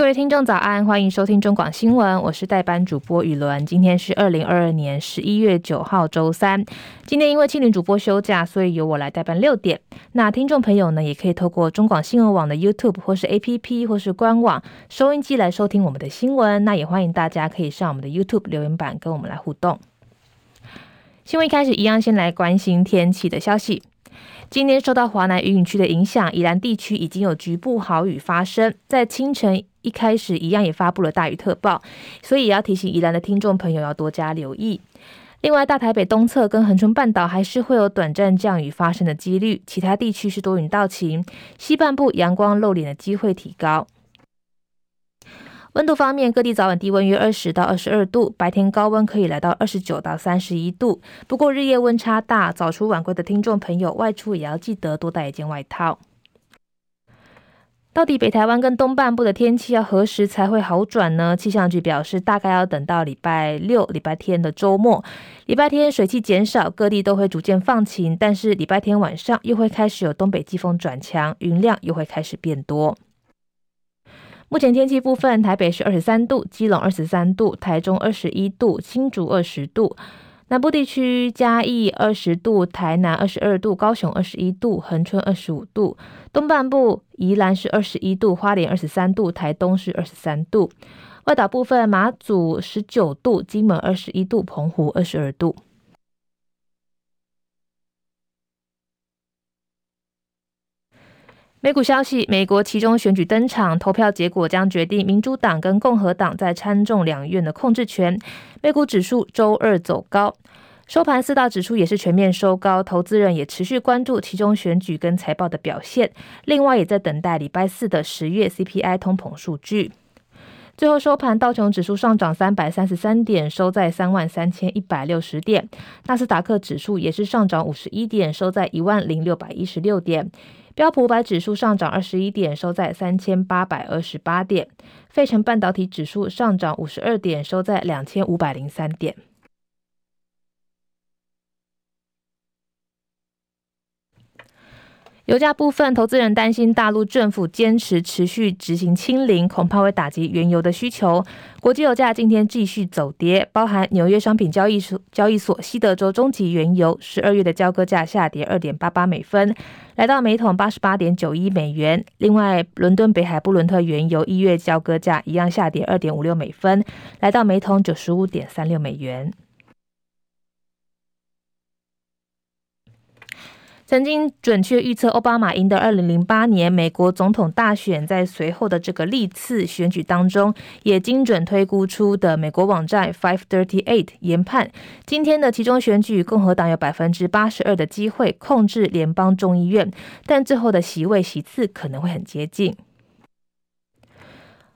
各位听众早安，欢迎收听中广新闻，我是代班主播雨伦。今天是二零二二年十一月九号周三。今天因为青年主播休假，所以由我来代班六点。那听众朋友呢，也可以透过中广新闻网的 YouTube 或是 APP 或是官网收音机来收听我们的新闻。那也欢迎大家可以上我们的 YouTube 留言板跟我们来互动。新闻一开始一样，先来关心天气的消息。今天受到华南云雨区的影响，宜兰地区已经有局部豪雨发生，在清晨。一开始一样也发布了大雨特报，所以也要提醒宜兰的听众朋友要多加留意。另外，大台北东侧跟恒春半岛还是会有短暂降雨发生的几率，其他地区是多云到晴。西半部阳光露脸的机会提高。温度方面，各地早晚低温约二十到二十二度，白天高温可以来到二十九到三十一度。不过日夜温差大，早出晚归的听众朋友外出也要记得多带一件外套。到底北台湾跟东半部的天气要何时才会好转呢？气象局表示，大概要等到礼拜六、礼拜天的周末。礼拜天水汽减少，各地都会逐渐放晴，但是礼拜天晚上又会开始有东北季风转强，云量又会开始变多。目前天气部分，台北是二十三度，基隆二十三度，台中二十一度，新竹二十度。南部地区嘉义二十度，台南二十二度，高雄二十一度，恒春二十五度。东半部宜兰是二十一度，花莲二十三度，台东是二十三度。外岛部分马祖十九度，金门二十一度，澎湖二十二度。美股消息：美国期中选举登场，投票结果将决定民主党跟共和党在参众两院的控制权。美股指数周二走高，收盘四大指数也是全面收高，投资人也持续关注期中选举跟财报的表现。另外，也在等待礼拜四的十月 CPI 通膨数据。最后收盘，道琼指数上涨三百三十三点，收在三万三千一百六十点；纳斯达克指数也是上涨五十一点，收在一万零六百一十六点。标普五百指数上涨二十一点，收在三千八百二十八点。费城半导体指数上涨五十二点，收在两千五百零三点。油价部分，投资人担心大陆政府坚持持续执行清零，恐怕会打击原油的需求。国际油价今天继续走跌，包含纽约商品交易所交易所西德州中级原油十二月的交割价下跌二点八八美分，来到每桶八十八点九一美元。另外，伦敦北海布伦特原油一月交割价一样下跌二点五六美分，来到每桶九十五点三六美元。曾经准确预测奥巴马赢得二零零八年美国总统大选，在随后的这个历次选举当中，也精准推估出的美国网站 Five Thirty Eight 研判，今天的其中选举，共和党有百分之八十二的机会控制联邦众议院，但最后的席位席次可能会很接近。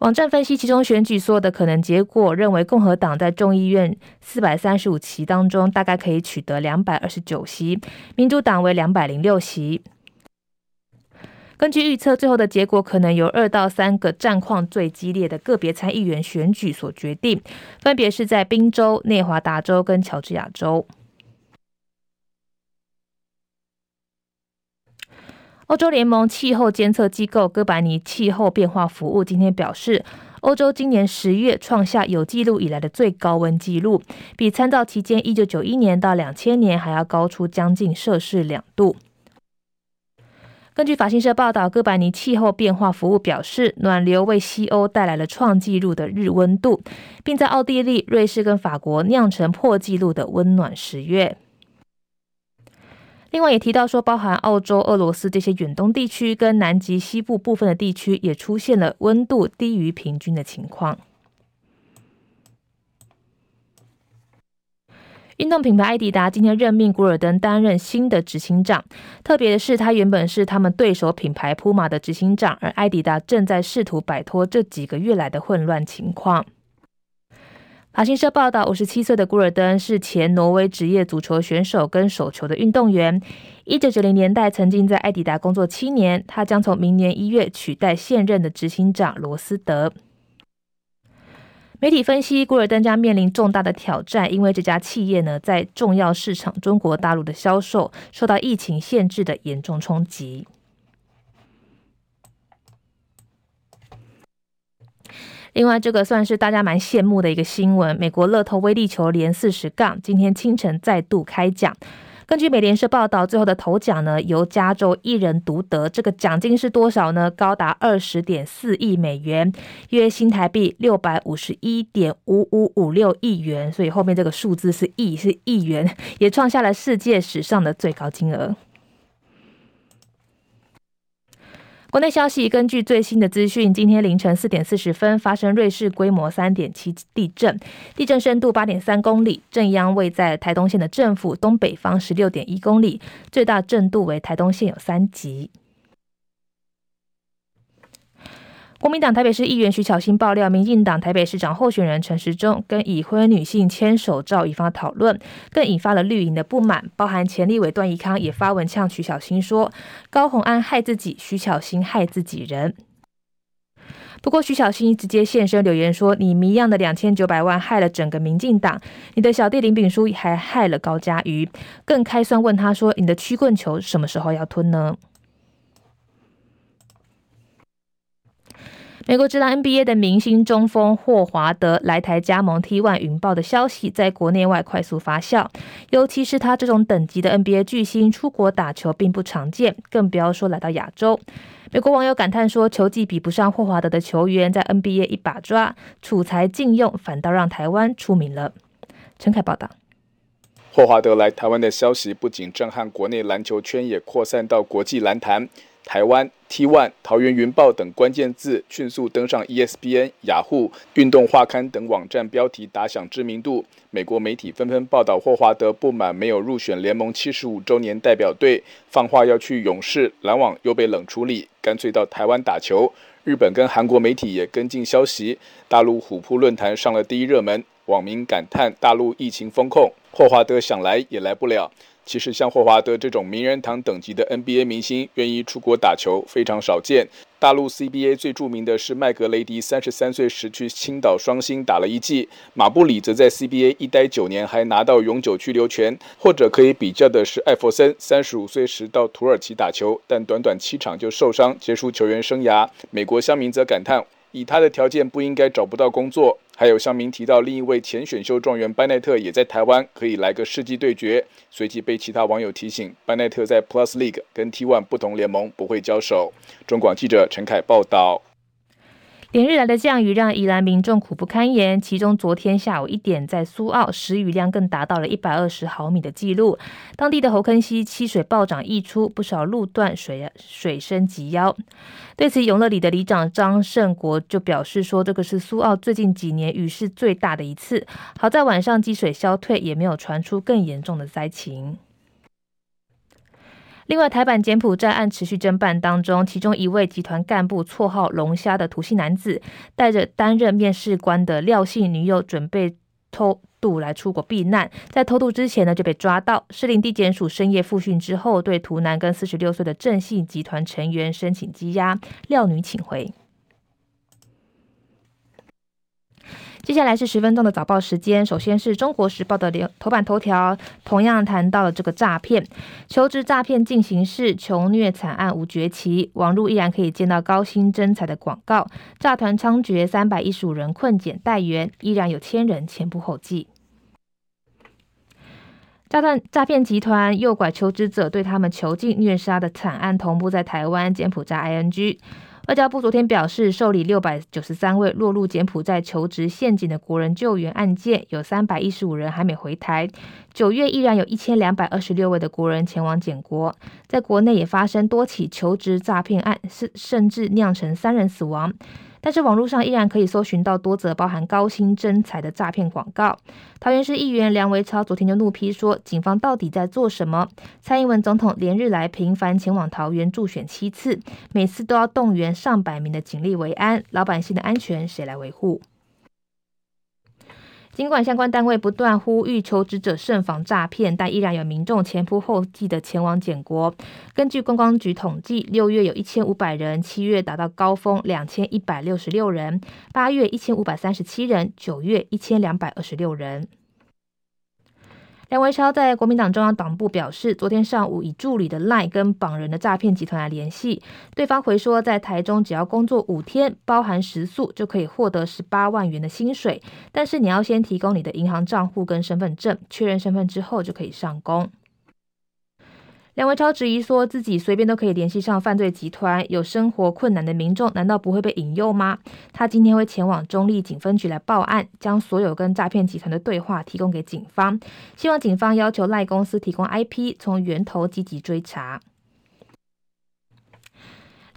网站分析其中选举所有的可能结果，认为共和党在众议院四百三十五席当中，大概可以取得两百二十九席，民主党为两百零六席。根据预测，最后的结果可能由二到三个战况最激烈的个别参议员选举所决定，分别是在宾州、内华达州跟乔治亚州。欧洲联盟气候监测机构哥白尼气候变化服务今天表示，欧洲今年十月创下有记录以来的最高温记录，比参照期间一九九一年到两千年还要高出将近摄氏两度。根据法新社报道，哥白尼气候变化服务表示，暖流为西欧带来了创纪录的日温度，并在奥地利、瑞士跟法国酿成破纪录的温暖十月。另外也提到说，包含澳洲、俄罗斯这些远东地区跟南极西部部分的地区，也出现了温度低于平均的情况。运动品牌艾迪达今天任命古尔登担任新的执行长，特别的是，他原本是他们对手品牌普马的执行长，而艾迪达正在试图摆脱这几个月来的混乱情况。法新社报道，五十七岁的古尔登是前挪威职业足球选手跟手球的运动员。一九九零年代曾经在艾迪达工作七年，他将从明年一月取代现任的执行长罗斯德。媒体分析，古尔登将面临重大的挑战，因为这家企业呢在重要市场中国大陆的销售受到疫情限制的严重冲击。另外，这个算是大家蛮羡慕的一个新闻，美国乐透威力球连四十杠，今天清晨再度开奖。根据美联社报道，最后的头奖呢，由加州一人独得。这个奖金是多少呢？高达二十点四亿美元，约新台币六百五十一点五五五六亿元。所以后面这个数字是亿，是亿元，也创下了世界史上的最高金额。国内消息，根据最新的资讯，今天凌晨四点四十分发生瑞士规模三点七地震，地震深度八点三公里，震央位在台东县的政府东北方十六点一公里，最大震度为台东县有三级。国民党台北市议员徐巧芯爆料，民进党台北市长候选人陈时中跟已婚女性牵手照引发讨论，更引发了绿营的不满。包含前立委段宜康也发文呛徐巧芯说：“高虹安害自己，徐巧芯害自己人。”不过徐巧芯直接现身留言说：“你谜样的两千九百万害了整个民进党，你的小弟林炳书还害了高嘉瑜。”更开酸问他说：“你的曲棍球什么时候要吞呢？”美国职篮 NBA 的明星中锋霍华德来台加盟 T1 云豹的消息，在国内外快速发酵。尤其是他这种等级的 NBA 巨星出国打球并不常见，更不要说来到亚洲。美国网友感叹说：“球技比不上霍华德的球员，在 NBA 一把抓，储才禁用，反倒让台湾出名了。”陈凯报道。霍华德来台湾的消息不仅震撼国内篮球圈，也扩散到国际篮坛。台湾 T1、桃园云豹等关键字迅速登上 ESPN、雅虎、运动画刊等网站标题，打响知名度。美国媒体纷纷报道霍华德不满没有入选联盟七十五周年代表队，放话要去勇士，篮网又被冷处理，干脆到台湾打球。日本跟韩国媒体也跟进消息，大陆虎扑论坛上了第一热门，网民感叹大陆疫情封控，霍华德想来也来不了。其实像霍华德这种名人堂等级的 NBA 明星，愿意出国打球非常少见。大陆 CBA 最著名的是麦格雷迪，三十三岁时去青岛双星打了一季；马布里则在 CBA 一待九年，还拿到永久居留权。或者可以比较的是艾弗森，三十五岁时到土耳其打球，但短短七场就受伤结束球员生涯。美国乡民则感叹，以他的条件不应该找不到工作。还有乡民提到，另一位前选秀状元班奈特也在台湾，可以来个世纪对决。随即被其他网友提醒，班奈特在 Plus League 跟 T1 不同联盟，不会交手。中广记者陈凯报道。连日来的降雨让宜兰民众苦不堪言，其中昨天下午一点，在苏澳时雨量更达到了一百二十毫米的记录。当地的猴坑溪溪水暴涨溢出，不少路段水水深及腰。对此，永乐里的里长张胜国就表示说：“这个是苏澳最近几年雨势最大的一次。好在晚上积水消退，也没有传出更严重的灾情。”另外，台版柬埔寨案持续侦办当中，其中一位集团干部绰号“龙虾”的图姓男子，带着担任面试官的廖姓女友，准备偷渡来出国避难。在偷渡之前呢，就被抓到。士林地检署深夜复讯之后，对图南跟四十六岁的郑姓集团成员申请羁押，廖女请回。接下来是十分钟的早报时间。首先是中国时报的头版头条，同样谈到了这个诈骗、求职诈骗进行式，穷虐惨案无绝期，网络依然可以见到高薪征才的广告，诈团猖獗，三百一十五人困检待援，依然有千人前仆后继。诈骗诈骗集团诱拐求职者，对他们囚禁虐杀的惨案同步在台湾柬埔寨 ING。外交部昨天表示，受理六百九十三位落入柬埔寨求职陷阱的国人救援案件，有三百一十五人还没回台。九月依然有一千两百二十六位的国人前往柬国，在国内也发生多起求职诈骗案，甚甚至酿成三人死亡。但是网络上依然可以搜寻到多则包含高薪征才的诈骗广告。桃园市议员梁维超昨天就怒批说：“警方到底在做什么？”蔡英文总统连日来频繁前往桃园助选七次，每次都要动员上百名的警力维安，老百姓的安全谁来维护？尽管相关单位不断呼吁求职者慎防诈骗，但依然有民众前仆后继的前往柬国。根据观光局统计，六月有一千五百人，七月达到高峰两千一百六十六人，八月一千五百三十七人，九月一千两百二十六人。梁维超在国民党中央党部表示，昨天上午以助理的赖跟绑人的诈骗集团来联系，对方回说在台中只要工作五天，包含食宿就可以获得十八万元的薪水，但是你要先提供你的银行账户跟身份证，确认身份之后就可以上工。梁维超质疑说自己随便都可以联系上犯罪集团，有生活困难的民众难道不会被引诱吗？他今天会前往中立警分局来报案，将所有跟诈骗集团的对话提供给警方，希望警方要求赖公司提供 IP，从源头积极追查。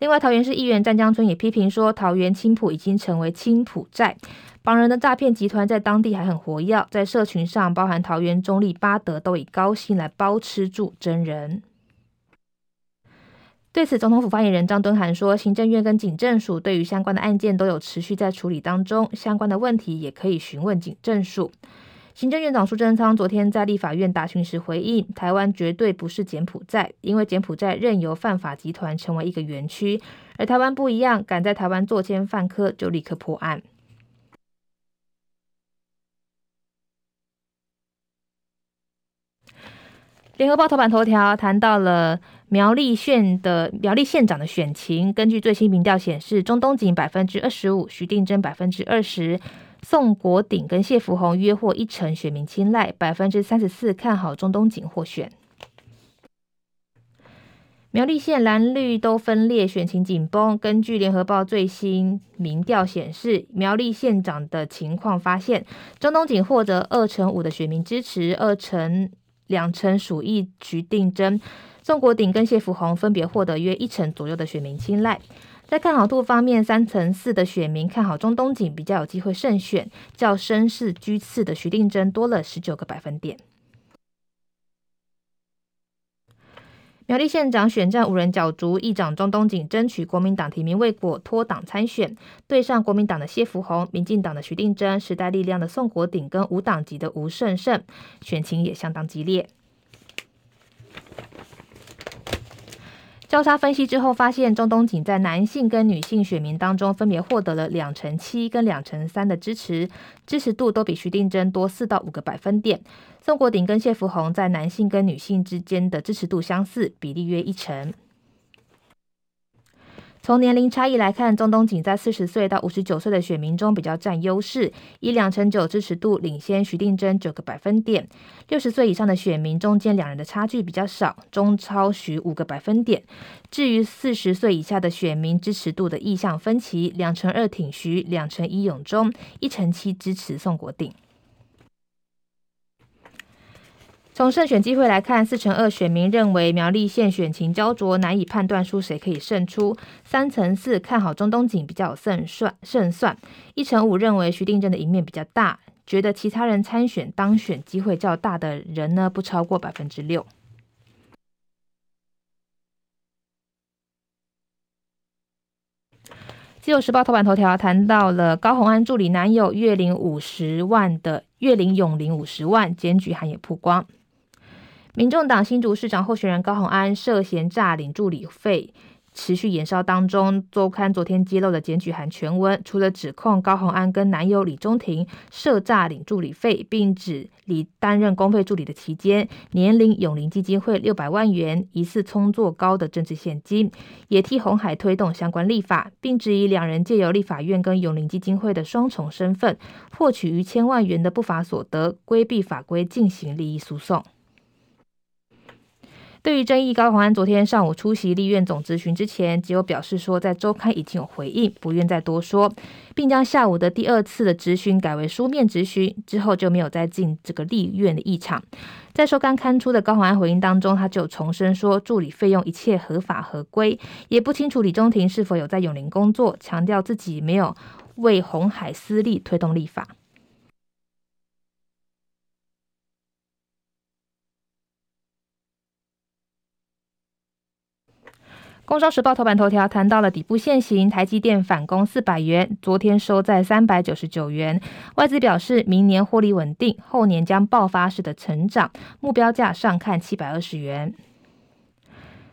另外，桃园市议员湛江村也批评说，桃园青埔已经成为青埔寨，绑人的诈骗集团在当地还很活跃，在社群上，包含桃园中立八德都以高薪来包吃住真人。对此，总统府发言人张敦涵说，行政院跟警政署对于相关的案件都有持续在处理当中，相关的问题也可以询问警政署。行政院长苏贞昌昨天在立法院答询时回应，台湾绝对不是柬埔寨，因为柬埔寨任由犯法集团成为一个园区，而台湾不一样，敢在台湾作奸犯科就立刻破案。联合报头版头条谈到了苗栗县的苗栗县长的选情，根据最新民调显示，中东锦百分之二十五，徐定珍百分之二十，宋国鼎跟谢福弘约获一成选民青睐，百分之三十四看好中东锦获选。苗栗县蓝绿都分裂，选情紧绷。根据联合报最新民调显示，苗栗县长的情况发现，中东锦获得二成五的选民支持，二成。两成属意徐定珍，宋国鼎跟谢福洪分别获得约一成左右的选民青睐。在看好度方面，三成四的选民看好中东锦比较有机会胜选，较声势居次的徐定珍多了十九个百分点。苗栗县长选战五人角逐，议长钟东锦争取国民党提名未果，脱党参选，对上国民党的谢福洪、民进党的徐定真、时代力量的宋国鼎跟无党籍的吴胜胜，选情也相当激烈。交叉分析之后，发现中东锦在男性跟女性选民当中分别获得了两成七跟两成三的支持，支持度都比徐定真多四到五个百分点。宋国鼎跟谢福红在男性跟女性之间的支持度相似，比例约一成。从年龄差异来看，钟东锦在四十岁到五十九岁的选民中比较占优势，以两成九支持度领先徐定珍九个百分点。六十岁以上的选民中间两人的差距比较少，中超徐五个百分点。至于四十岁以下的选民支持度的意向分歧，两成二挺徐，两成一永中，一成七支持宋国定。从胜选机会来看，四成二选民认为苗栗县选情焦灼，难以判断出谁可以胜出。三成四看好中东锦比较有胜算，胜算。一成五认为徐定祯的赢面比较大，觉得其他人参选当选机会较大的人呢，不超过百分之六。自由时报头版头条谈到了高虹安助理男友月领五十万的月领永龄五十万，检举函也曝光。民众党新竹市长候选人高虹安涉嫌诈领助理费，持续延烧当中。周刊昨天揭露的检举函全文，除了指控高虹安跟男友李中庭涉诈领助理费，并指李担任公费助理的期间，年领永龄基金会六百万元，疑似充作高的政治献金，也替红海推动相关立法，并质疑两人借由立法院跟永龄基金会的双重身份，获取逾千万元的不法所得，规避法规进行利益诉讼。对于争议，高虹安昨天上午出席立院总质询之前，只有表示说在周刊已经有回应，不愿再多说，并将下午的第二次的质询改为书面质询，之后就没有再进这个立院的议场。在周刊刊出的高虹安回应当中，他就重申说助理费用一切合法合规，也不清楚李中庭是否有在永龄工作，强调自己没有为红海私利推动立法。工商时报头版头条谈到了底部现形，台积电反攻四百元，昨天收在三百九十九元。外资表示，明年获利稳定，后年将爆发式的成长，目标价上看七百二十元。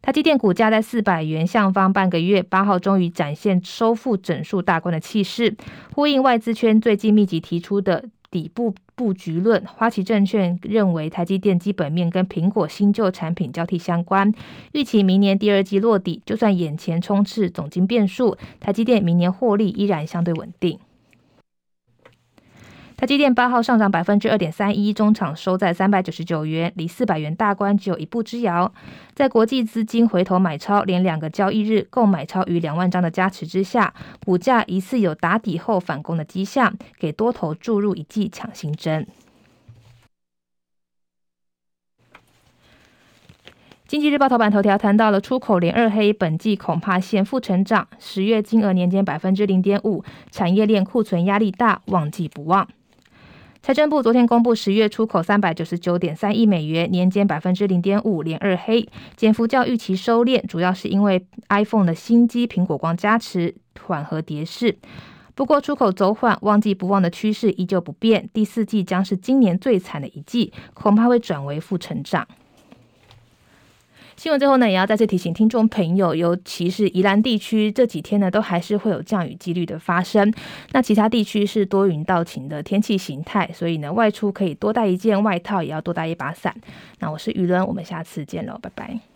台积电股价在四百元上方半个月，八号终于展现收复整数大关的气势，呼应外资圈最近密集提出的底部布局论，花旗证券认为台积电基本面跟苹果新旧产品交替相关，预期明年第二季落底，就算眼前充斥总经变数，台积电明年获利依然相对稳定。台积电八号上涨百分之二点三一，中场收在三百九十九元，离四百元大关只有一步之遥。在国际资金回头买超，连两个交易日共买超逾两万张的加持之下，股价疑似有打底后反攻的迹象，给多头注入一剂强心针。经济日报头版头条谈到了出口连二黑，本季恐怕现负成长，十月金额年减百分之零点五，产业链库存压力大，旺季不旺。财政部昨天公布十月出口三百九十九点三亿美元，年减百分之零点五，连二黑，减幅较预期收敛，主要是因为 iPhone 的新机苹果光加持，缓和跌势。不过出口走缓，旺季不旺的趋势依旧不变，第四季将是今年最惨的一季，恐怕会转为负成长。新闻最后呢，也要再次提醒听众朋友，尤其是宜兰地区这几天呢，都还是会有降雨几率的发生。那其他地区是多云到晴的天气形态，所以呢，外出可以多带一件外套，也要多带一把伞。那我是雨伦，我们下次见喽，拜拜。